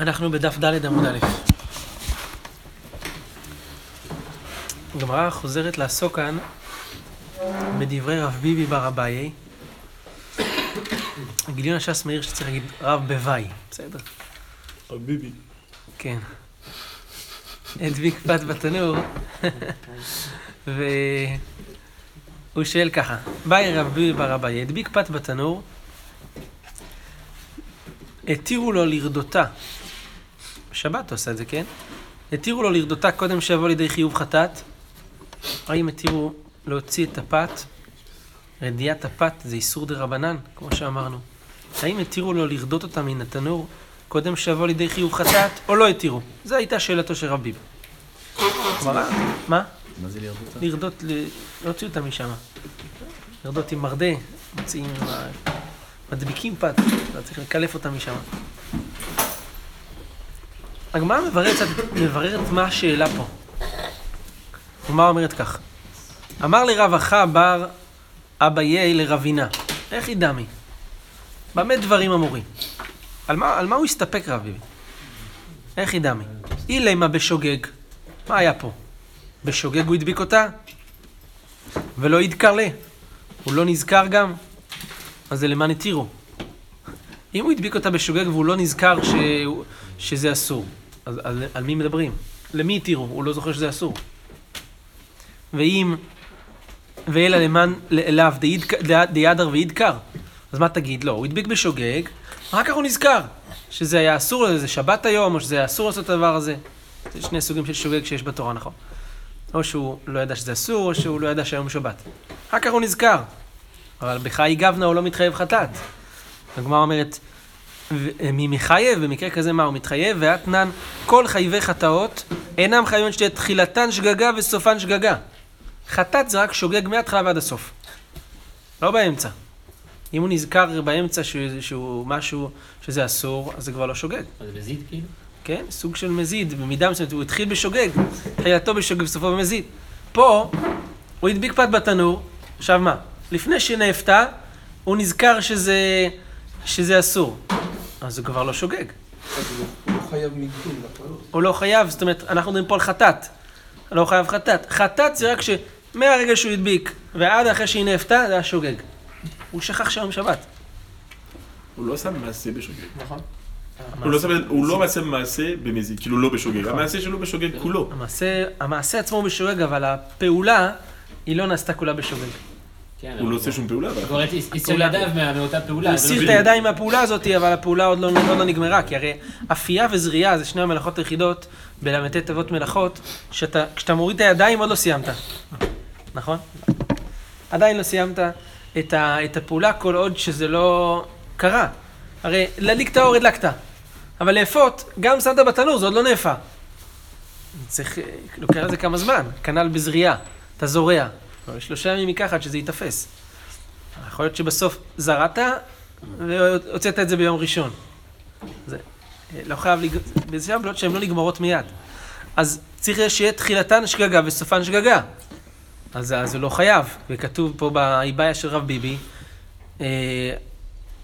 אנחנו בדף ד' עמוד א'. הגמרא חוזרת לעסוק כאן בדברי רב ביבי בר אביי. גיליון הש"ס מעיר שצריך להגיד רב בוואי, בסדר? רב ביבי. כן. הדביק פת בתנור, והוא שואל ככה, באי רבי בר אביי, הדביק פת בתנור, התירו לו לרדותה, הוא עושה את זה, כן? התירו לו לרדותה קודם שיבוא לידי חיוב חטאת, האם התירו להוציא את הפת, רדיית הפת זה איסור דה רבנן, כמו שאמרנו. האם התירו לו לרדות אותה מן התנור קודם שיבוא לידי חיוב חטאת, או לא התירו? זו הייתה שאלתו של רבי. גמרא, מה? מה זה לרדות? לרדות, להוציא אותה משם. לרדות עם מרדה, מוציאים, עם ה- מדביקים פת, אתה צריך לקלף אותה משם. הגמרא מבררת מבררת מה השאלה פה. הגמרא אומרת כך: אמר לרב אחא בר אביי לרבינה, איך ידמי? במה דברים אמורים? על מה, על מה הוא הסתפק רב ביבי? איך ידמי? אילמה בשוגג. מה היה פה? בשוגג הוא הדביק אותה? ולא ידקר לה. הוא לא נזכר גם? אז זה למען התירו. אם הוא הדביק אותה בשוגג והוא לא נזכר ש... שזה אסור, אז על, על מי מדברים? למי התירו? הוא לא זוכר שזה אסור. ואם, ואלא למען אליו דידר וידקר, אז מה תגיד? לא, הוא הדביק בשוגג, אחר כך הוא נזכר שזה היה אסור, זה שבת היום, או שזה היה אסור לעשות את הדבר הזה. זה שני סוגים של שוגג שיש בתורה, נכון? או שהוא לא ידע שזה אסור, או שהוא לא ידע שהיום שבת. אחר כך הוא נזכר. אבל בחי גבנה הוא לא מתחייב חטאת. הגמרא אומרת, מי מחייב? במקרה כזה מה הוא מתחייב? ואתנן כל חייבי חטאות אינם חייבים שתהיה תחילתן שגגה וסופן שגגה. חטאת זה רק שוגג מההתחלה ועד הסוף. לא באמצע. אם הוא נזכר באמצע שהוא, שהוא משהו שזה אסור, אז זה כבר לא שוגג. מה זה מזיד כאילו? כן, סוג של מזיד, במידה מסוימת, הוא התחיל בשוגג, תחילתו בשוגג וסופו במזיד. פה, הוא הדביק פת בתנור, עכשיו מה? לפני שנאפתה, הוא נזכר שזה, שזה אסור. אז הוא כבר לא שוגג. הוא לא חייב לפעלות. הוא לא חייב, זאת אומרת, אנחנו מדברים פה על חטאת. לא חייב חטאת. חטאת זה רק שמהרגע שהוא הדביק ועד אחרי שהיא נאפתה, זה היה שוגג. הוא שכח שהיום שבת. הוא לא עשה מעשה בשוגג. נכון. הוא לא הוא לא עשה מעשה במזיד, כאילו לא בשוגג. נכון. המעשה שלו בשוגג כולו. המעשה, המעשה עצמו בשוגג, אבל הפעולה, היא לא נעשתה כולה בשוגג. כן, הוא לא עושה שום פעולה. הוא כבר הסיר. ידיו מאותה פעולה. הוא לא הסיר את. הידיים מהפעולה הזאת, אבל הפעולה עוד לא, עוד לא נגמרה, כי הרי אפייה וזריעה זה שני המלאכות היחידות בל"ט תיבות מלאכות, שאתה, כשאתה מוריד את הידיים עוד לא סיימת, נכון? עדיין לא סיימת את, ה, את הפעולה כל עוד שזה לא קרה. הרי להדליק את האור הדלקת, אבל לאפות, גם שמת בתנור, זה עוד לא נאפה. צריך, לוקח לזה כמה זמן, כנ"ל בזריעה, אתה זורע. שלושה ימים ייקח עד שזה ייתפס. יכול להיות שבסוף זרעת והוצאת את זה ביום ראשון. זה לא חייב, לג... זה עבודות שהן לא נגמרות מיד. אז צריך שיהיה תחילתן שגגה וסופן שגגה. אז, הוא לא חייב, וכתוב פה באיבאיה של רב ביבי, אה,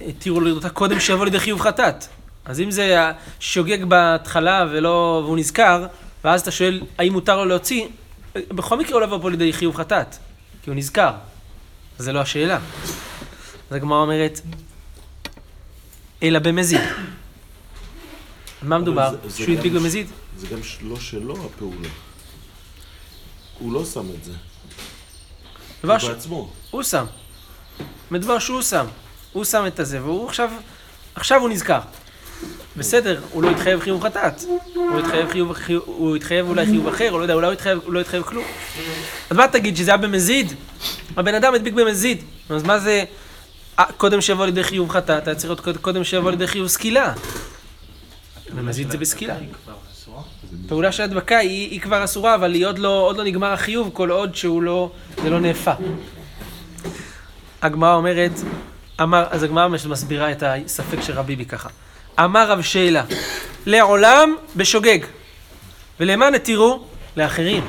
התירו לו לרדותה קודם שיבוא לידי חיוב חטאת. אז אם זה שוגג בהתחלה ולא, והוא נזכר, ואז אתה שואל האם מותר לו להוציא, בכל מקרה הוא לא יבוא פה לידי חיוב חטאת, כי הוא נזכר. זה לא השאלה. אז הגמרא אומרת, אלא במזיד. על מה מדובר? זה- שהוא הדביק במזיד? זה גם לא שלו הפעולה. הוא לא שם את זה. הוא ש... בעצמו. הוא שם. מדבר שהוא שם. הוא שם את הזה, והוא עכשיו, עכשיו הוא נזכר. בסדר, הוא לא התחייב חיוב חטאת. הוא התחייב חיוב, הוא התחייב אולי חיוב אחר, הוא לא יודע, אולי הוא התחייב, הוא לא התחייב כלום. אז מה תגיד, שזה היה במזיד? הבן אדם הדביק במזיד. אז מה זה, אה, קודם שיבוא לידי חיוב חטאת, היה צריך להיות קוד- קודם שיבוא לידי חיוב סקילה. במזיד זה בסקילה. פעולה של הדבקה היא, היא כבר אסורה, אבל היא עוד לא, עוד לא נגמר החיוב, כל עוד שהוא לא, זה לא נאפה. הגמרא אומרת, אמר, אז הגמרא מסבירה את הספק של רבי בי ככה. אמר רב שאלה, לעולם בשוגג, ולמה נתירו? לאחרים.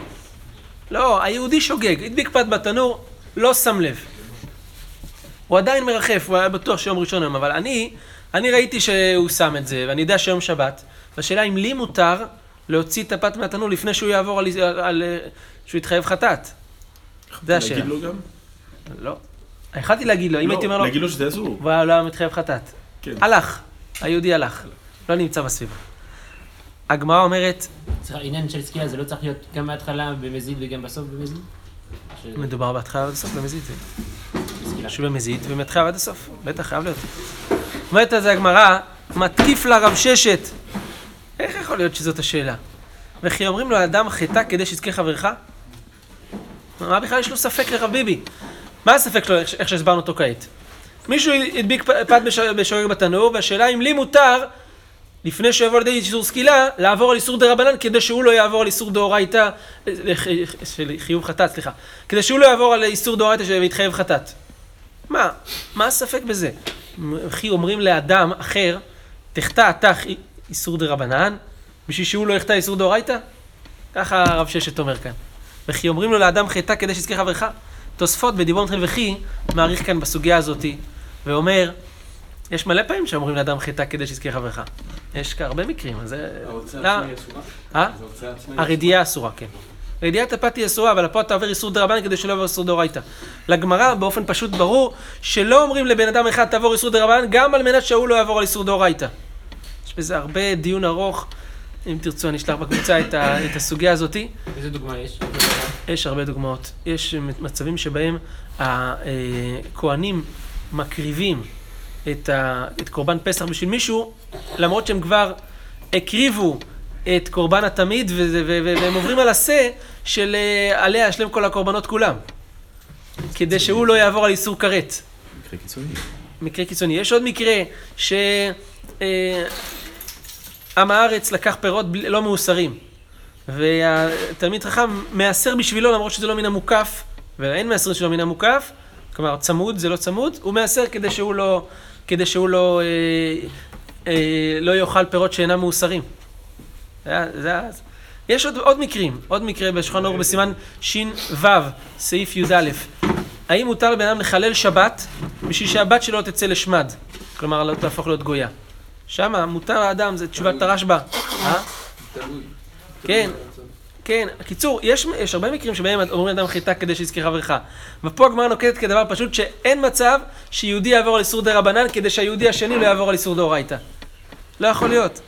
לא, היהודי שוגג, הדביק פת בתנור, לא שם לב. הוא עדיין מרחף, הוא היה בטוח שיום ראשון היום, אבל אני, אני ראיתי שהוא שם את זה, ואני יודע שיום שבת, והשאלה אם לי מותר להוציא את הפת מהתנור לפני שהוא יעבור על... על, על שהוא יתחייב חטאת. זה השאלה. להגיד לו גם? לא. יכלתי להגיד לו, אם הייתי אומר לא, לו, להגיד לו שזה אסור. הוא היה לא היה מתחייב חטאת. כן. הלך, היהודי הלך, לא נמצא בסביבה. הגמרא אומרת, עניין של סקילה זה לא צריך להיות גם מההתחלה במזיד וגם בסוף במזיד? מדובר בהתחלה ועד הסוף במזיד. משהו במזיד ומהתחלה ועד הסוף, בטח חייב להיות. אומרת על זה הגמרא, מתקיף לה רב ששת. איך יכול להיות שזאת השאלה? וכי אומרים לו, אדם חטא כדי שיזכה חברך? מה בכלל יש לו ספק לרב ביבי? מה הספק שלו, איך שהסברנו אותו כעת? מישהו הדביק פת בש- בשוגג בתנור, והשאלה אם לי מותר, לפני שהוא יבוא לידי איסור סקילה, לעבור על איסור דה רבנן, כדי שהוא לא יעבור על איסור דאורייתא, אה, לח- של חיוב חטאת, סליחה. כדי שהוא לא יעבור על איסור דאורייתא ויתחייב חטאת. מה? מה הספק בזה? וכי אומרים לאדם אחר, תחטא אתה איסור דה רבנן, בשביל שהוא לא יחטא איסור דאורייתא? ככה הרב ששת אומר כאן. וכי אומרים לו לאדם חטא כדי שיזכה חברך? תוספות בדיבור מתחיל וכי, מעריך כאן בסוגיה הזאתי, ואומר, יש מלא פעמים שאומרים לאדם חטא כדי שיזכה חברך. יש הרבה מקרים, אז זה... למה? אה? הרדיעה אסורה, כן. רדיעת הפת היא אסורה, אבל פה אתה עובר איסור דרבנן כדי שלא יעבור איסור דאורייתא. לגמרא, באופן פשוט ברור, שלא אומרים לבן אדם אחד תעבור איסור דרבנן, גם על מנת שההוא לא יעבור על איסור דאורייתא. יש בזה הרבה דיון ארוך, אם תרצו אני אשלח בקבוצה את, ה, את הסוגיה הזאתי. איזה דוגמה יש? יש הרבה דוגמאות. יש מצבים שבהם הכהנים מקריבים את, ה, את קורבן פסח בשביל מישהו, למרות שהם כבר הקריבו את קורבן התמיד, ו- ו- ו- והם עוברים על השה של אה, עליה השלם כל הקורבנות כולם. כדי שהוא לא יעבור על איסור כרת. מקרה קיצוני. מקרה קיצוני. יש עוד מקרה ש... אה, עם הארץ לקח פירות בלי- לא מאוסרים. והתלמיד חכם מעשר בשבילו למרות שזה לא מן המוקף, ואין מעשר שלו מן המוקף, כלומר צמוד זה לא צמוד, הוא מעשר כדי שהוא לא, כדי שהוא לא, אה, אה, לא יאכל פירות שאינם מאוסרים. זה זה. יש עוד, עוד מקרים, עוד מקרה בשולחן ערוך בסימן ש"ו, סעיף י"א. האם מותר לבן אדם לחלל שבת בשביל שהבת שלו תצא לשמד? כלומר, לא תהפוך להיות גויה. שמה מותר לאדם, זה תשובת הרשב"א. אה? כן, כן. קיצור, יש, יש הרבה מקרים שבהם אומרים לאדם חיטה כדי שיזכה חברך. ופה הגמרא נוקטת כדבר פשוט שאין מצב שיהודי יעבור על איסור דה רבנן כדי שהיהודי השני לא יעבור על איסור דאורייתא. לא יכול להיות.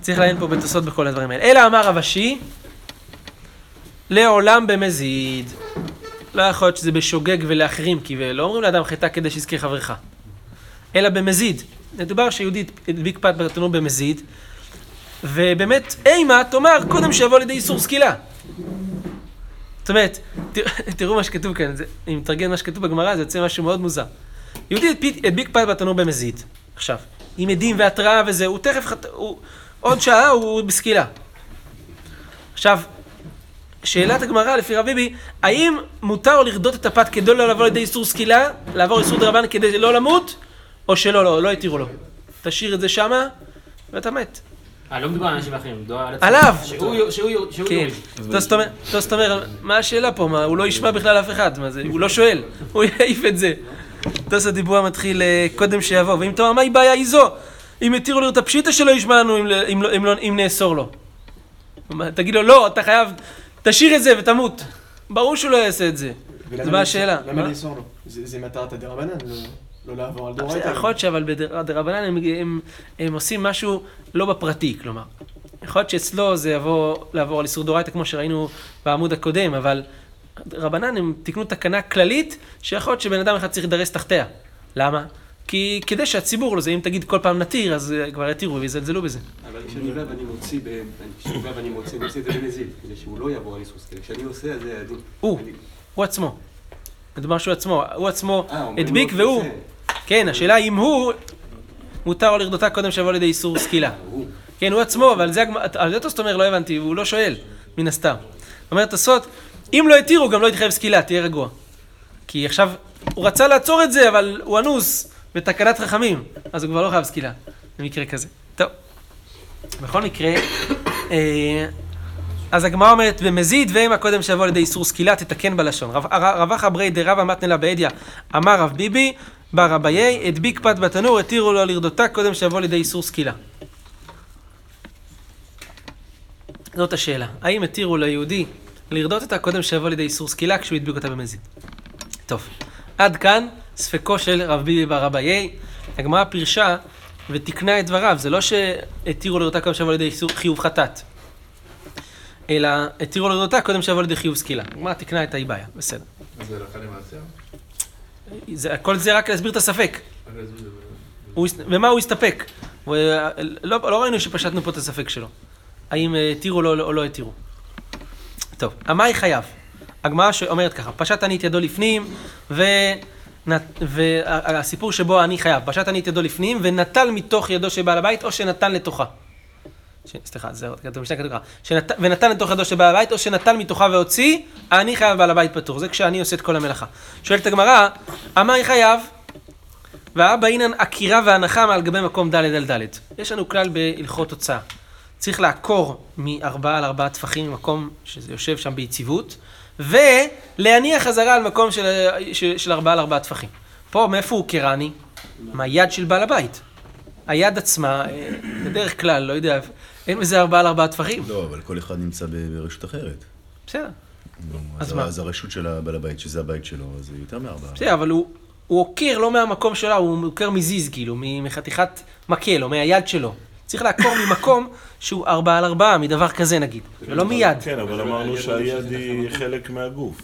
צריך לעיין פה בתוספות בכל הדברים האלה. אלא אמר רב אשי, לעולם במזיד. לא יכול להיות שזה בשוגג ולהחרים, כי לא אומרים לאדם חטא כדי שיזכה חברך. אלא במזיד. מדובר שיהודי הדביק פת בתנור במזיד, ובאמת, אימה תאמר קודם שיבוא לידי איסור סקילה. זאת אומרת, תראו- מה שכתוב כאן, אם נתרגם מה שכתוב בגמרא, זה יוצא משהו מאוד מוזר. יהודי הדביק- פת בתנור במזיד. עכשיו, עם עדים והתראה וזה, הוא תכף, חט... הוא... עוד שעה הוא בסקילה. עכשיו, שאלת הגמרא לפי רב ביבי, האם מותר לרדות את הפת כדי לא לבוא לידי איסור סקילה, לעבור איסור דרבן כדי לא למות, או שלא, לא, לא התירו לו. תשאיר את זה שמה, ואתה מת. אה, לא מדובר על אנשים אחרים, מדובר על עצמו. עליו! שהוא כן. יוריד. טוסט אומר, טוסט אומר, מה השאלה פה? מה, הוא לא ישמע בכלל אף אחד, מה זה? הוא לא שואל, הוא יעיף את זה. טוסט הדיבור מתחיל אה, קודם שיבוא, ואם תאמר, מה היא בעיה איזו? אם התירו לו את הפשיטה שלו ישמע לנו אם, לא- לא- אם נאסור לו. תגיד לו, לא, אתה חייב, תשאיר את זה ותמות. ברור שהוא לא יעשה את זה. זה מה השאלה. למה מה? לאסור לו? זה מטרת הדרבנן, לא- לעבור על דאורייתא. יכול להיות שאבל בדרבנן הם, הם, הם עושים משהו לא בפרטי, כלומר. יכול להיות שאצלו זה יבוא לעבור על איסור דאורייתא כמו שראינו בעמוד הקודם, אבל רבנן הם תיקנו תקנה כללית שיכול להיות שבן אדם אחד צריך להידרס תחתיה. למה? כי כדי שהציבור לא זה, אם תגיד כל פעם נתיר, אז אה, כבר יתירו ויזלזלו בזה. אבל כשאני בא ואני מוציא, ב- כשאני בא ואני מוציא, אני עושה את זה במזיד, כדי שהוא לא יעבור על איסוס כאלה. כשאני עושה, אז זה. הוא, הוא עצמו. מדובר שהוא עצמו, הוא עצמו אה, הדביק והוא, כן, השאלה אם הוא, מותר לו לרדותה קודם שיבוא לידי איסור סקילה. כן, הוא עצמו, אבל זה, על זה תוספות אומר, לא הבנתי, הוא לא שואל, מן הסתם. אומר תוספות, אם לא התירו, גם לא יתחייב סקילה, תהיה רגוע. כי עכשיו, הוא רצה לעצור את זה, אבל הוא אנוס בתקנת חכמים, אז הוא כבר לא חייב סקילה, במקרה כזה. טוב. בכל מקרה, אה, אז הגמרא אומרת, במזיד ואימה קודם שיבוא לידי איסור סקילה, תתקן בלשון. רב- ר- רבח אברי דרבא מתנא באדיא, אמר רב ביבי, בר אביי, הדביק פת בתנור, התירו לו לרדותה קודם שיבוא לידי איסור סקילה. זאת השאלה, האם התירו ליהודי לרדות אותה קודם שיבוא לידי איסור סקילה כשהוא הדביק אותה במזיד? טוב, עד כאן ספקו של רב ביבי בר אביי. הגמרא פירשה ותיקנה את דבריו, זה לא שהתירו לרדותה קודם שיבוא לידי איסור חיוב חטאת. אלא התירו לרדותה קודם שיבוא לידי חיוב סקילה. הגמרא תיקנה את האיבעיה, בסדר. זה הלכה למעשה? זה, כל זה רק להסביר את הספק. במה הוא הסתפק? הוא, אה, לא, לא ראינו שפשטנו פה את הספק שלו. האם אה, התירו לו או לא התירו. טוב, המאי חייב. הגמרא שאומרת ככה, פשט אני את ידו לפנים, והסיפור שבו אני חייב, פשט אני את ידו לפנים, ונטל מתוך ידו של בעל הבית, או שנתן לתוכה. סליחה, זה כתוב משנה כתוב ככה, שנת... ונתן לתוך ידו של בעל הבית, או שנטל מתוכה והוציא, אני חייב בעל הבית פטור. זה כשאני עושה את כל המלאכה. שואלת הגמרא, אמר חייב, והאבא אינן עקירה והנחה מעל גבי מקום ד' על ד'. יש לנו כלל בהלכות הוצאה. צריך לעקור מארבעה על ארבעה טפחים ממקום שזה יושב שם ביציבות, ולהניח חזרה על מקום של, של, של ארבעה על ארבעה טפחים. פה, מאיפה הוא עוקרני? מהיד של בעל הבית. היד עצמה, אה, בדרך כלל, לא יודע, אין בזה ארבעה על ארבעה טפחים. לא, אבל כל אחד נמצא ברשות אחרת. בסדר. אז מה? אז הרשות של הבעל הבית, שזה הבית שלו, אז זה יותר מארבעה. בסדר, אבל הוא, הוא עוקר לא מהמקום שלו, הוא עוקר מזיז, כאילו, מחתיכת מקל, או מהיד שלו. צריך לעקור ממקום שהוא ארבעה על ארבעה, מדבר כזה נגיד, ולא מיד. כן, אבל אמרנו שהיד היא חלק מהגוף.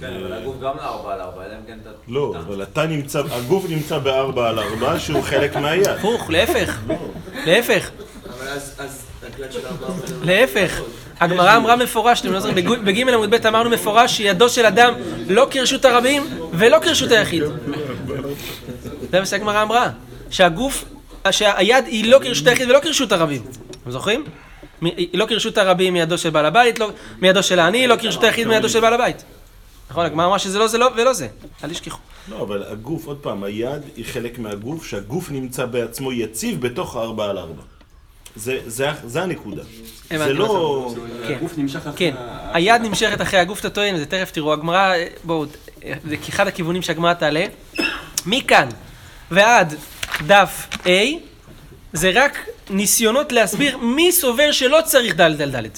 כן, אבל הגוף גם לארבע על ארבע, אלא אם כן אתה... לא, אבל אתה נמצא, הגוף נמצא בארבע על ארבע, שהוא חלק מהיד. הפוך, להפך. להפך, אבל אז, הכלל של ארבעה... להפך. הגמרא אמרה מפורש, אתם לא זוכרים, בג- עמוד ב' אמרנו מפורש שידו של אדם לא כרשות הרבים ולא כרשות היחיד. זה מה שהגמרא אמרה. שהגוף, שהיד היא לא כרשות היחיד ולא כרשות הרבים. אתם זוכרים? לא כרשות הרבים מידו של בעל הבית, לא, מידו של העני, לא כרשות היחיד מידו של בעל הבית. נכון, הגמרא אמרה שזה לא זה לא ולא זה. אל תשכחו. לא, אבל הגוף, עוד פעם, היד היא חלק מהגוף, שהגוף נמצא בעצמו יציב בתוך הארבע על ארבע. זה, זה, זה הנקודה. זה לא... כן. הגוף נמשך אחרי... כן, ה- היד נמשכת אחרי הגוף, אתה טוען, זה תכף תראו, הגמרא, בואו, זה כאחד הכיוונים שהגמרא תעלה. מכאן ועד דף A, זה רק ניסיונות להסביר מי סובר שלא צריך ד' על ד'.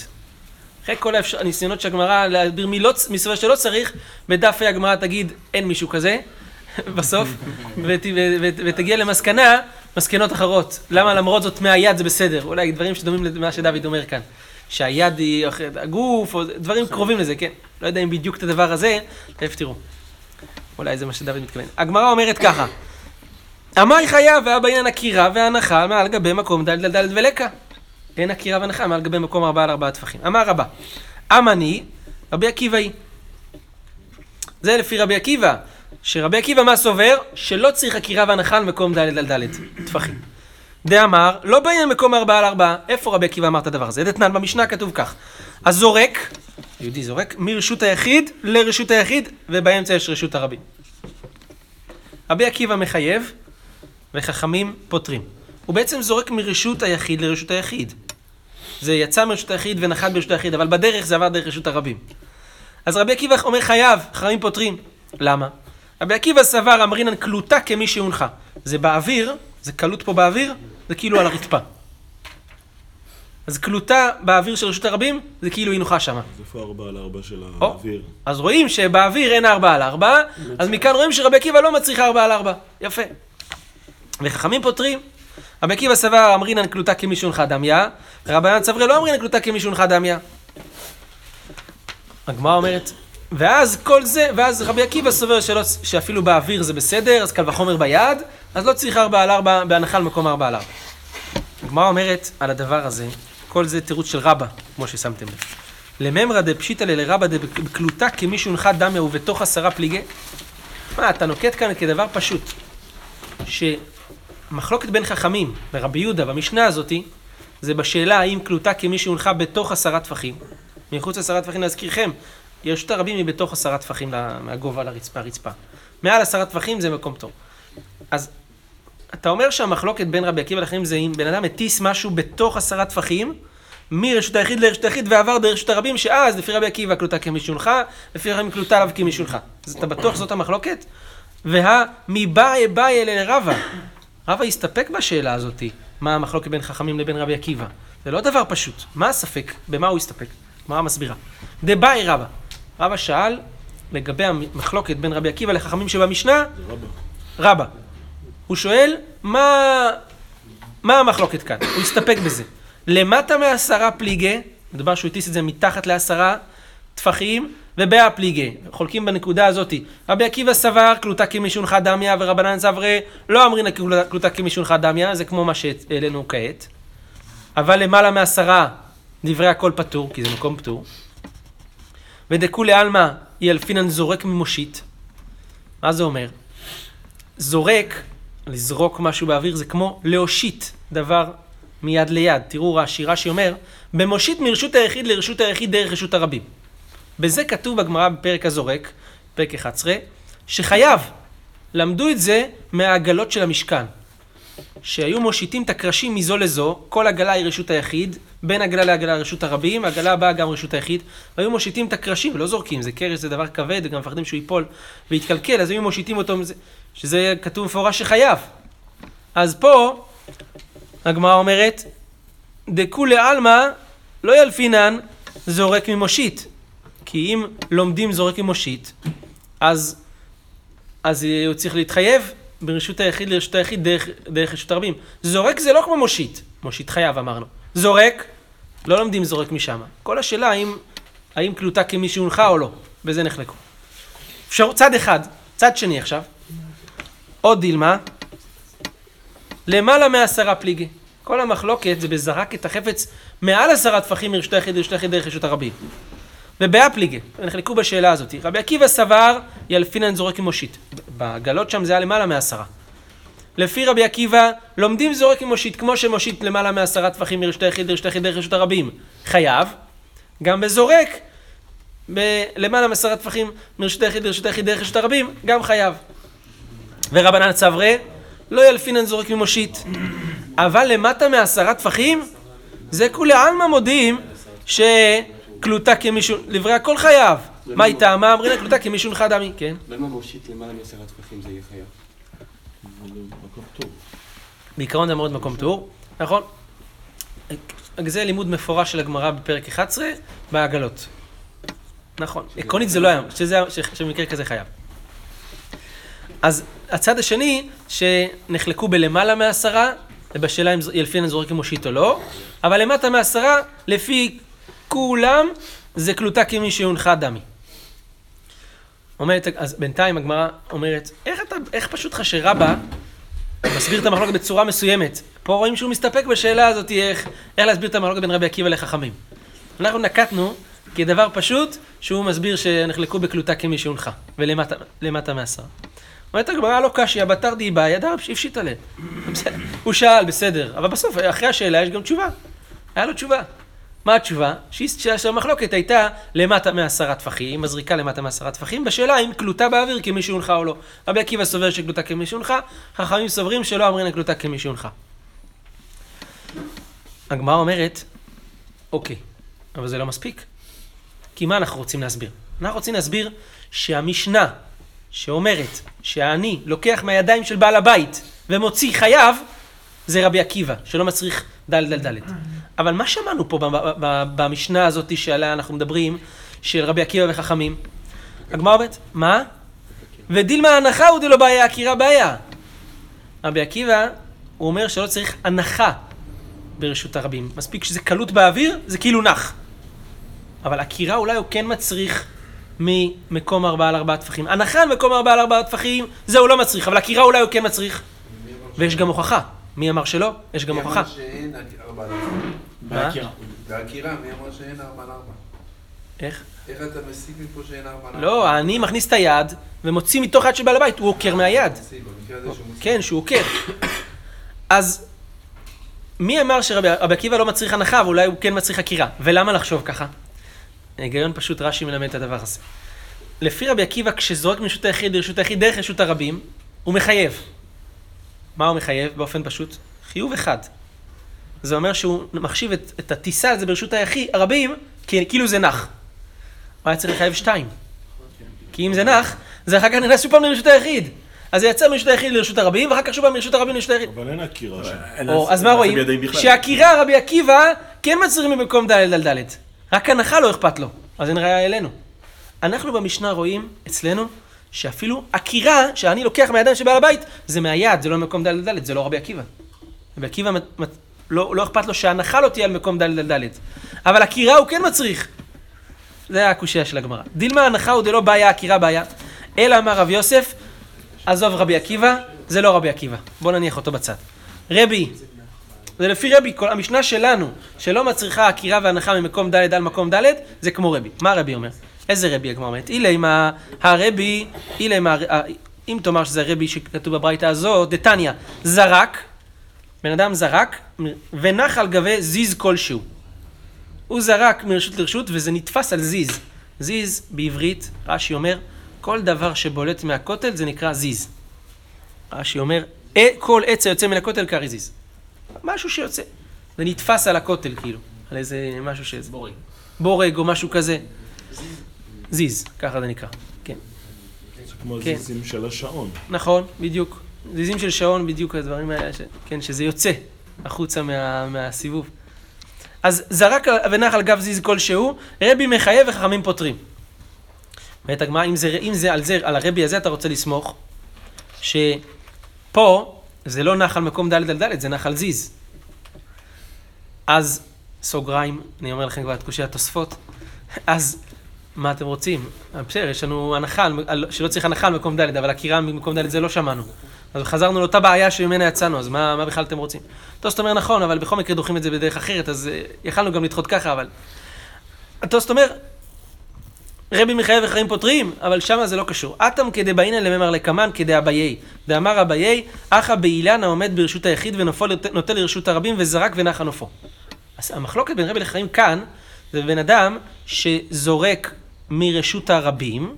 אחרי כל האפשר, הניסיונות של הגמרא להסביר לא, סובר שלא צריך, בדף A הגמרא תגיד, אין מישהו כזה, בסוף, ות, ו, ו, ותגיע למסקנה, מסקנות אחרות. למה למרות זאת מהיד זה בסדר? אולי דברים שדומים למה שדוד אומר כאן. שהיד היא אחרת הגוף, או דברים קרובים לזה, כן. לא יודע אם בדיוק את הדבר הזה, תכף תראו. אולי זה מה שדוד מתכוון. הגמרא אומרת ככה, אמר חייב והיה בעניין עקירה והנחה מעל גבי מקום ד' ד' ד' ולקה. אין עקירה והנחה מעל גבי מקום ארבעה על ארבעה טפחים. אמר רבא, אמני, רבי עקיבאי. זה לפי רבי עקיבא, שרבי עקיבא מה סובר? שלא צריך עקירה והנחה על מקום ד' על ד' טפחים. דאמר, לא בעניין מקום ארבעה על ארבעה. איפה רבי עקיבא אמר את הדבר הזה? דתנן במשנה כתוב כך. הזורק, יהודי זורק, מרשות היחיד לרשות היחיד, ובאמצע יש רשות הרבים. רבי עקיבא מחייב, וחכמים פותרים. הוא בעצם זורק מרשות היחיד לרשות היחיד. זה יצא מרשות היחיד ונחת ברשות היחיד, אבל בדרך זה עבר דרך רשות הרבים. אז רבי עקיבא אומר חייב, חכמים פותרים. למה? רבי עקיבא סבר אמרינן קלוטה כמי שהונחה. זה באוויר, זה קלוט פה באוויר, זה כאילו על הרצפה. אז קלוטה באוויר של רשות הרבים, זה כאילו היא נוחה שמה. אז איפה ארבע על ארבע של או. האוויר? אז רואים שבאוויר אין ארבע על ארבע, אז מכאן רואים שרבי עקיבא לא מצריך ארבע על ארבע. יפה. וחכמים פותרים. רבי עקיבא סבר אמרינן קלוטה כמי שהונחה דמיה, ורבנן סברי לא אמרינן קלוטה כמי שהונחה דמיה. הגמרא אומרת, ואז כל זה, ואז רבי עקיבא סובר שלא, שאפילו באוויר זה בסדר, אז קל וחומר ביד, אז לא צריך ארבע על ארבע בהנחה למקום ארבע על ארבע. הגמרא אומרת על הדבר הזה, כל זה תירוץ של רבא, כמו ששמתם לב. לממרא דפשיטא לרבא דבקלוטה כמי שהונחה דמיה ובתוך עשרה פליגי? מה, אתה נוקט כאן כדבר פשוט, שמחלוקת בין חכמים ורבי יהודה במשנה הזאתי, זה בשאלה האם קלוטה כמי שהונחה בתוך עשרה טפחים. מחוץ לעשרה טפחים להזכירכם, רשות הרבים היא בתוך עשרה טפחים מהגובה לרצפה, הרצפה. מעל עשרה טפחים זה מקום טוב. אז אתה אומר שהמחלוקת בין רבי עקיבא לאחרים זה אם בן אדם הטיס משהו בתוך עשרה טפחים, מרשות היחיד לרשות היחיד ועבר דרך רשות הרבים, שאז לפי רבי עקיבא קלוטה כמשונך, לפי רבי קלוטה עליו כמשונך. אז אתה בטוח שזאת המחלוקת? והמבאי באי לרבה. רבא הסתפק בשאלה הזאתי, מה המחלוקת בין חכמים לבין רבי עקיבא. זה לא דבר פשוט. מה הספק? במה הוא הסתפק? גמרא מסבירה. דבאי רבא. רבא שאל לגבי המחלוקת בין רבי עקיבא לחכמים שבמשנה, רבא. הוא שואל, מה, מה המחלוקת כאן? הוא הסתפק בזה. למטה מעשרה פליגי, מדובר שהוא הטיס את זה מתחת לעשרה טפחים, ובאה פליגי. חולקים בנקודה הזאת. רבי עקיבא סבר קלוטה כמשונך דמיה, ורבנן סברי לא אמרינא קלוטה- כמשונך דמיה, זה כמו מה שהעלינו כעת. אבל למעלה מעשרה דברי הכל פטור, כי זה מקום פטור. ודכולי עלמא היא אלפינן זורק ממושיט. מה זה אומר? זורק, לזרוק משהו באוויר, זה כמו להושיט דבר מיד ליד. תראו רש"י, רש"י אומר, במושיט מרשות היחיד לרשות היחיד דרך רשות הרבים. בזה כתוב בגמרא בפרק הזורק, פרק 11, שחייב. למדו את זה מהעגלות של המשכן. שהיו מושיטים את הקרשים מזו לזו, כל עגלה היא רשות היחיד, בין עגלה לעגלה רשות הרבים, עגלה הבאה גם רשות היחיד, והיו מושיטים את הקרשים, לא זורקים, זה קרש זה דבר כבד, וגם מפחדים שהוא ייפול ויתקלקל, אז היו מושיטים אותו, שזה כתוב מפורש שחייב. אז פה, הגמרא אומרת, דכולי עלמא לא ילפינן זורק ממושיט. כי אם לומדים זורק ממושיט, אז, אז הוא צריך להתחייב ברשות היחיד לרשות היחיד דרך, דרך רשות הרבים. זורק זה לא כמו מושיט, מושיט חייב אמרנו. זורק, לא לומדים זורק משם. כל השאלה האם, האם קלוטה כמי שהונחה או לא, בזה נחלקו. אפשר, צד אחד, צד שני עכשיו. עוד דילמה, למעלה מעשרה פליגי. כל המחלוקת זה בזרק את החפץ מעל עשרה טפחים מרשות היחיד לרשות היחיד דרך רשות הרבים. ובאפליגה, נחלקו בשאלה הזאת. רבי עקיבא סבר, ילפינן זורק עם מושיט. בעגלות שם זה היה למעלה מעשרה. לפי רבי עקיבא, לומדים זורק עם מושיט, כמו שמושיט למעלה מעשרה טפחים מרשות היחיד לרשות היחיד דרך רשות הרבים. חייב. גם בזורק, ב- למעלה מעשרה טפחים מרשות היחיד לרשות היחיד דרך רשות הרבים, גם חייב. ורבנן צברי, לא ילפינן זורק ממושיט. אבל למטה מעשרה טפחים, זה כולי עלמא מודים שקלוטה כמישהו, דברי הכל חייב. מה איתה? מה אמרינא קלוטה כמישהו נחד עמי, כן? למה מושיט למעלה מעשרה טפחים זה יהיה חייב? בעיקרון זה מאוד מקום טור, נכון? זה לימוד מפורש של הגמרא בפרק 11, בעגלות. נכון, עקרונית זה לא היה, שזה, ש- שבמקרה כזה חייב. אז הצד השני, שנחלקו בלמעלה מעשרה, ובשאלה אם ילפינן זורק עם מושיט או לא, אבל למטה מעשרה, לפי כולם, זה קלוטה כמי שהונחה דמי. אומרת, אז בינתיים הגמרא אומרת, איך אתה, איך פשוט לך שרבא מסביר את המחלוקת בצורה מסוימת. פה רואים שהוא מסתפק בשאלה הזאת, איך, איך להסביר את המחלוקת בין רבי עקיבא לחכמים. אנחנו נקטנו כדבר פשוט, שהוא מסביר שנחלקו בקלוטה כמי שהונחה, ולמטה למטה מעשרה. אומרת הגמרא לא קשיא, בתר דיבה, ידע הפשיט עליה. הוא שאל, בסדר, אבל בסוף, אחרי השאלה יש גם תשובה. היה לו תשובה. מה התשובה? שהמחלוקת הייתה למטה מעשרה טפחים, מזריקה למטה מעשרה טפחים, בשאלה אם קלוטה באוויר כמי שהונחה או לא. רבי עקיבא סובר שקלוטה כמי שהונחה, חכמים סוברים שלא אמרין קלוטה כמי שהונחה. הגמרא אומרת, אוקיי, אבל זה לא מספיק. כי מה אנחנו רוצים להסביר? אנחנו רוצים להסביר שהמשנה שאומרת שהאני לוקח מהידיים של בעל הבית ומוציא חייו, זה רבי עקיבא, שלא מצריך ד' ד' ד'. אבל מה שמענו פה ב- ב- ב- במשנה הזאת שעליה אנחנו מדברים, של רבי עקיבא וחכמים? הגמרא אומרת, מה? ודילמה הנחה הוא דלא בעיה, עקירה בעיה. רבי עקיבא, הוא אומר שלא צריך הנחה ברשות הרבים. מספיק שזה קלות באוויר, זה כאילו נח. אבל עקירה אולי הוא כן מצריך ממקום ארבעה על ארבעה טפחים. הנחה על מקום ארבעה על ארבעה טפחים, זה הוא לא מצריך, אבל עקירה אולי הוא כן מצריך. ויש גם הוכחה. מי אמר שלא? יש גם מי הוכחה. אמר שאין ארבע על ארבע? בעקירה. בעקירה, מי אמר שאין ארבע על ארבע? איך? איך אתה מסיק מפה שאין ארבע על ארבע? לא, אני מכניס את היד ומוציא מתוך היד של בעל הבית, הוא עוקר מהיד. שהוא מסיק. כן, שהוא עוקר. אז מי אמר שרבי רבי עקיבא לא מצריך הנחה, ואולי הוא כן מצריך עקירה? ולמה לחשוב ככה? היגיון פשוט רש"י מלמד את הדבר הזה. לפי רבי עקיבא, כשזורק מרשות היחיד לרשות היחיד דרך רשות הרבים, הוא מחייב. מה הוא מחייב? באופן פשוט, חיוב אחד. זה אומר שהוא מחשיב את, את הטיסה הזה ברשות היחיד, הרבים, כי, כאילו זה נח. הוא היה צריך לחייב שתיים. כי אם זה נח, זה אחר כך נכנס שוב פעם לרשות היחיד. אז זה יצא מרשות היחיד לרשות הרבים, ואחר כך שוב פעם מרשות הרבים לרשות היחיד. אבל אין עקירה שם. אז מה רואים? שהעקירה רבי עקיבא כן מצהירים במקום ד' על ד'. רק הנחה לא אכפת לו. אז אין ראיה אלינו. אנחנו במשנה רואים אצלנו שאפילו עקירה שאני לוקח מהידיים של בעל הבית זה מהיד, זה לא ממקום ד' ד', זה לא רבי עקיבא. רבי עקיבא מת- מת- לא, לא אכפת לו שההנחה לא תהיה על מקום ד' ד'. אבל עקירה הוא כן מצריך. זה הקושייה של הגמרא. דילמה הנחה הוא דלא בעיה, עקירה בעיה. אלא אמר רב יוסף, עזוב רבי עקיבא, זה לא רבי עקיבא. בוא נניח אותו בצד. רבי, זה לפי רבי, כל המשנה שלנו, שלא מצריכה עקירה והנחה ממקום ד' על מקום ד', זה כמו רבי. מה רבי אומר? איזה רבי הגמרא אומרת? אילה עם ה- הרבי, אילה עם ה... אם תאמר שזה רבי שכתוב בברייתא הזאת, דתניא, זרק, בן אדם זרק, ונח על גבי זיז כלשהו. הוא זרק מרשות לרשות וזה נתפס על זיז. זיז בעברית, רש"י אומר, כל דבר שבולט מהכותל זה נקרא זיז. רש"י אומר, "אה, כל עץ היוצא מן הכותל קרעי זיז. משהו שיוצא. זה נתפס על הכותל כאילו, על איזה משהו שזה. בורג. בורג או משהו כזה. זיז, ככה זה נקרא. כן. זה כמו כן. הזיזים של השעון. נכון, בדיוק. זיזים של שעון, בדיוק הדברים האלה, ש... כן, שזה יוצא החוצה מה... מהסיבוב. אז זרק ונח על גב זיז כלשהו, רבי מחייב וחכמים פותרים. ואת הגמרא, אם זה, אם זה על זה, על הרבי הזה אתה רוצה לסמוך, שפה זה לא נח על מקום ד' על ד', זה נח על זיז. אז, סוגריים, אני אומר לכם כבר את קושי התוספות, אז מה אתם רוצים? אה, בסדר, יש לנו הנחה, שלא צריך הנחה על מקום ד', אבל עקירה ממקום ד' זה לא שמענו. אז חזרנו לאותה בעיה שממנה יצאנו, אז מה, מה בכלל אתם רוצים? טוסט אומר נכון, אבל בכל מקרה דוחים את זה בדרך אחרת, אז אה, יכלנו גם לדחות ככה, אבל... טוסט אומר, רבי מחייב וחיים פותרים, אבל שמה זה לא קשור. אטם כדבעינן לממר לקמן כדאביי. דאמר אביי, אחא באילן העומד ברשות היחיד ונופו נוטה לרשות הרבים וזרק ונחה נופו. אז המחלוקת בין רבי לחיים כאן, זה בן אדם שזורק מרשות הרבים,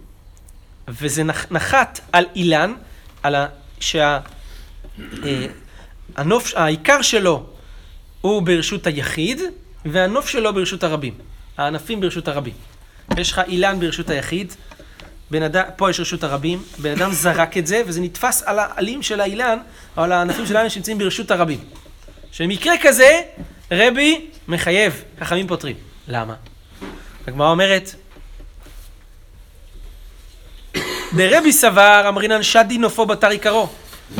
וזה נח, נחת על אילן, על ה... שה... אה, הנוף, העיקר שלו הוא ברשות היחיד, והנוף שלו ברשות הרבים. הענפים ברשות הרבים. יש לך אילן ברשות היחיד, בן אדם, פה יש רשות הרבים, בן אדם זרק את זה, וזה נתפס על העלים של האילן, או על הענפים של האילן שנמצאים ברשות הרבים. שבמקרה כזה, רבי מחייב, חכמים פותרים. למה? הגמרא אומרת, דרבי סבר אמרינן שדי נופו בתר עיקרו.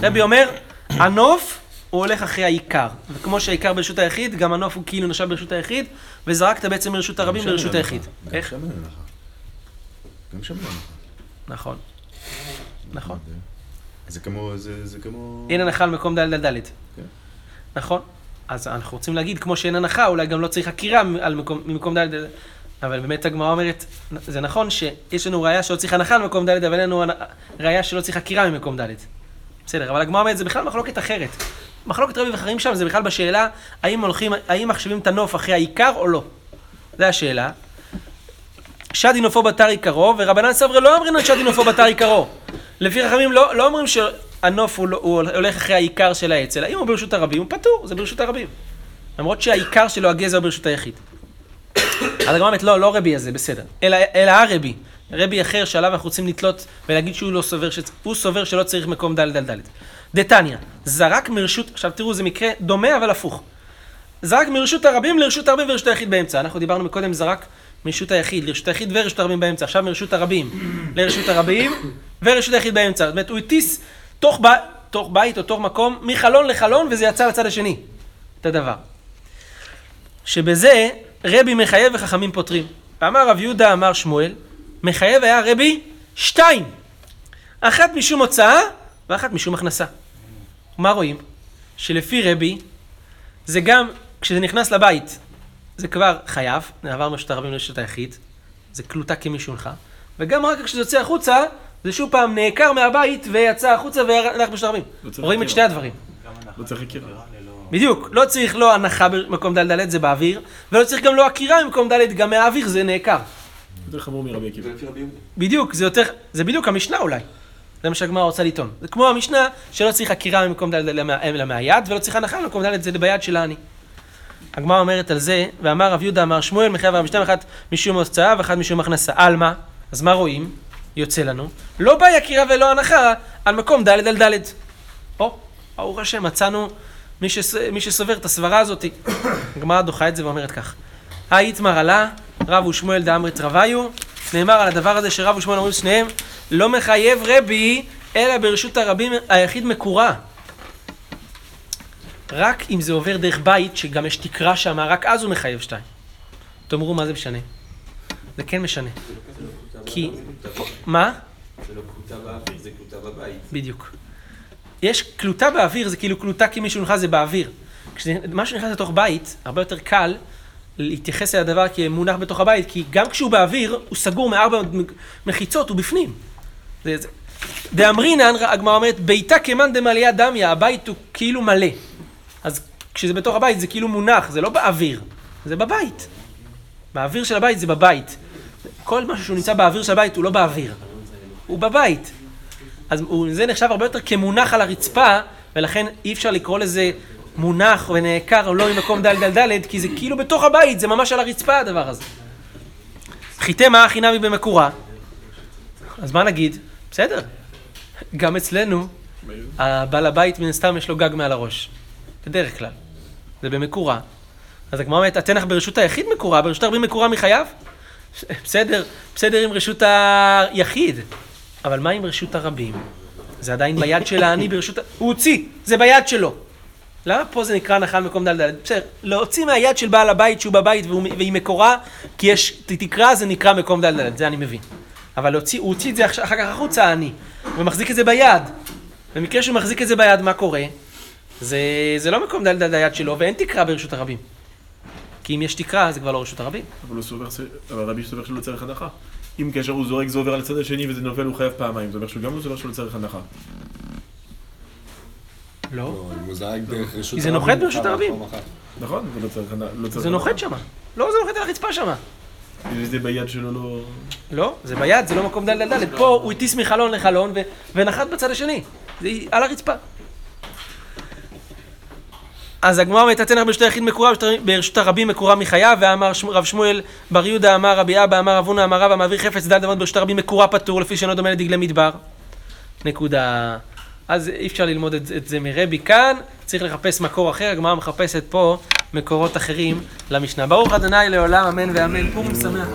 רבי אומר, הנוף הוא הולך אחרי העיקר. וכמו שהעיקר ברשות היחיד, גם הנוף הוא כאילו נחשב ברשות היחיד, וזרקת בעצם מרשות הרבים לרשות היחיד. איך? גם שם אין הנחה. נכון. נכון. זה כמו, זה זה כמו... אין הנחה על מקום ד' על ד'. כן. נכון. אז אנחנו רוצים להגיד, כמו שאין הנחה, אולי גם לא צריך עקירה ממקום ד' על ד'. אבל באמת הגמרא אומרת, זה נכון שיש לנו ראייה שלא צריך הנחה על מקום ד', אבל אין לנו ראייה שלא צריך עקירה ממקום ד'. בסדר, אבל הגמרא אומרת, זה בכלל מחלוקת אחרת. מחלוקת רבי וחכמים שם זה בכלל בשאלה, האם הולכים, האם מחשבים את הנוף אחרי העיקר או לא. זו השאלה. שדי נופו בתר עיקרו, ורבנן סברי לא אומרים שדי נופו בתר עיקרו. לפי חכמים לא, לא אומרים שהנוף הוא, לא- הוא הולך אחרי העיקר של העץ, אלא אם הוא ברשות הרבים, הוא פטור, זה ברשות הרבים. למרות שהעיקר שלו, הגזע, הוא ברשות היחיד. אז הגמרא אומרת, לא, לא רבי הזה, בסדר. אלא, הרבי. רבי אחר שעליו אנחנו רוצים לתלות ולהגיד שהוא לא סובר, ש... הוא סובר שלא צריך מקום ד' על ד'. דתניא, זרק מרשות, עכשיו תראו, זה מקרה דומה אבל הפוך. זרק מרשות הרבים לרשות הרבים ורשות היחיד באמצע. אנחנו דיברנו מקודם, זרק מרשות היחיד לרשות היחיד ורשות הרבים באמצע. עכשיו מרשות הרבים לרשות הרבים ורשות היחיד באמצע. זאת אומרת, הוא הטיס תוך, ב... תוך בית או תוך מקום מחלון לחלון וזה יצא לצד השני. את הדבר. שבזה רבי מחייב וחכמים פותרים. ואמר רב יהודה, אמר שמואל, מחייב היה רבי שתיים. אחת משום הוצאה ואחת משום הכנסה. מה רואים? שלפי רבי, זה גם כשזה נכנס לבית, זה כבר חייב, זה עבר מרשות הרבים לרשות היחיד, זה קלוטה כמישונך, וגם רק כשזה יוצא החוצה, זה שוב פעם נעקר מהבית ויצא החוצה והלך ברשות הרבים. לא רואים את. שני הדברים. לא צריך עקירה. בדיוק, לא צריך לא הנחה במקום ד' ד' זה באוויר, ולא צריך גם לא עקירה במקום ד' גם מהאוויר זה נעקר. יותר חמור מרבי עקיבא. רבי. בדיוק, זה יותר, זה בדיוק המשנה אולי. זה מה שהגמרא רוצה לטעון. זה כמו המשנה שלא צריך עקירה ממקום ד' אלא מה- אלא מהיד, ולא צריך הנחה ממקום ד' זה ביד של העני. הגמרא אומרת על זה, ואמר רב יהודה אמר שמואל מחייב הרב משתם אחת משום הוצאה ואחת משום הכנסה. על מה? אז מה רואים? יוצא לנו. לא בא יקירה ולא הנחה על מקום ד' על ד'. או, ברוך השם, מצאנו מי, שס... מי שסובר את הסברה הזאת. הגמרא דוחה את זה ואומרת כך. האיתמר עלה, רב ושמואל דאמרית רביו, נאמר על הדבר הזה שרב ושמואל אומרים שניהם, לא מחייב רבי, אלא ברשות הרבים היחיד מקורה. רק אם זה עובר דרך בית, שגם יש תקרה שם, רק אז הוא מחייב שתיים. תאמרו מה זה משנה. זה כן משנה. כי... מה? זה לא קלוטה באוויר, זה קלוטה בבית. בדיוק. יש קלוטה באוויר, זה כאילו קלוטה כי מישהו נכנס זה באוויר. כשמשהו נכנס לתוך בית, הרבה יותר קל להתייחס אל הדבר כמונח בתוך הבית, כי גם כשהוא באוויר, הוא סגור מארבע מחיצות, הוא בפנים. דאמרינן, הגמרא אומרת, ביתה כמאן דמליה דמיה, הבית הוא כאילו מלא. אז כשזה בתוך הבית זה כאילו מונח, זה לא באוויר, זה בבית. באוויר של הבית זה בבית. כל משהו שהוא נמצא באוויר של הבית הוא לא באוויר, הוא בבית. אז זה נחשב הרבה יותר כמונח על הרצפה, ולכן אי אפשר לקרוא לזה מונח ונעקר או לא ממקום דל דל דלת, כי זה כאילו בתוך הבית, זה ממש על הרצפה הדבר הזה. חיטה מה חינמי במקורה. אז מה נגיד? בסדר. גם אצלנו, הבעל הבית מן הסתם יש לו גג מעל הראש. בדרך כלל. זה במקורה. אז הגמרא אומרת, התנח ברשות היחיד מקורה, ברשות הרבים מקורה מחייו? בסדר, בסדר עם רשות היחיד. אבל מה עם רשות הרבים? זה עדיין ביד של העני ברשות. הוא הוציא, זה ביד שלו. למה פה זה נקרא נחל מקום דל דל? בסדר, להוציא מהיד של בעל הבית שהוא בבית והוא, והיא מקורה, כי יש תקרה זה נקרא מקום דל דל, זה אני מבין. אבל להוציא, הוא הוציא את זה אחר כך החוצה העני, ומחזיק את זה ביד. במקרה שהוא מחזיק את זה ביד, מה קורה? זה, זה לא מקום דל דל היד שלו, ואין תקרה ברשות הרבים. כי אם יש תקרה, זה כבר לא רשות הרבים. אבל הוא סובר, אבל רבי סובר שלא צריך הנחה. אם כאשר הוא זורק זה עובר על הצד השני וזה נופל, הוא חייב פעמיים. זה אומר שהוא גם לא סובר שלא צריך הנחה. לא. לא, אם הוא זרק דרך רשות כי זה נוחת ברשות הרבים. נכון? זה לא צריך הנחה. לא צריך זה נוחת שמה. לא, זה נוחת על הרצפה שמה. הנחה. זה ביד שלו לא... לא, זה ביד, זה לא מקום דל דל דל. פה הוא הטיס מחלון לחלון ונחת בצד השני. זה על הרצפה. אז הגמרא אומרת, התנח ברשות היחיד מקורה, ברשות הרבים מקורה מחייו, ואמר רב שמואל בר יהודה אמר רבי אבא אמר אבונה אמר רבא מעביר חפץ דל דמות ברשות הרבים מקורה פטור, לפי שאינו דומה לדגלי מדבר. נקודה. אז אי אפשר ללמוד את, את זה מרבי כאן, צריך לחפש מקור אחר, הגמרא מחפשת פה מקורות אחרים למשנה. ברוך ה' לעולם, אמן ואמן. פורים שמח.